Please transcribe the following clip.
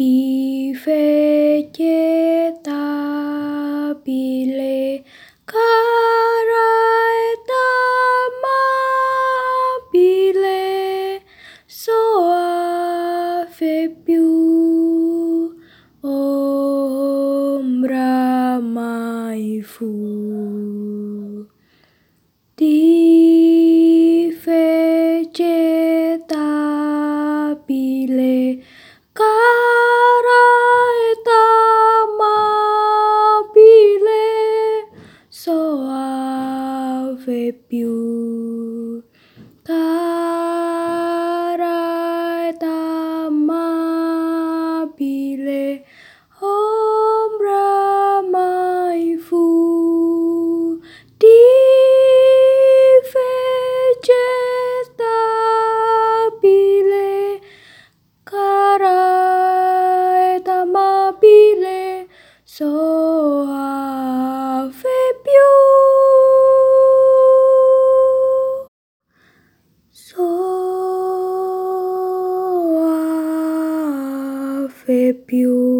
Τη φεκε τα πιλε καρά τα μα πιλε σοα φεπιού ομπρα μαϊφού. Ave più cara ed amabile ombra mai fu di vegetabile cara ed amabile soave fue più